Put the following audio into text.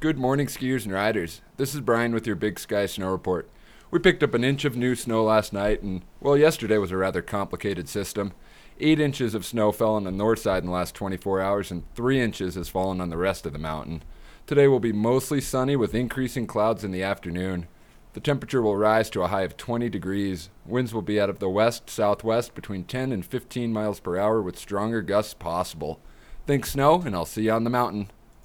Good morning, skiers and riders. This is Brian with your Big Sky Snow Report. We picked up an inch of new snow last night, and, well, yesterday was a rather complicated system. Eight inches of snow fell on the north side in the last 24 hours, and three inches has fallen on the rest of the mountain. Today will be mostly sunny with increasing clouds in the afternoon. The temperature will rise to a high of 20 degrees. Winds will be out of the west southwest between 10 and 15 miles per hour with stronger gusts possible. Think snow, and I'll see you on the mountain.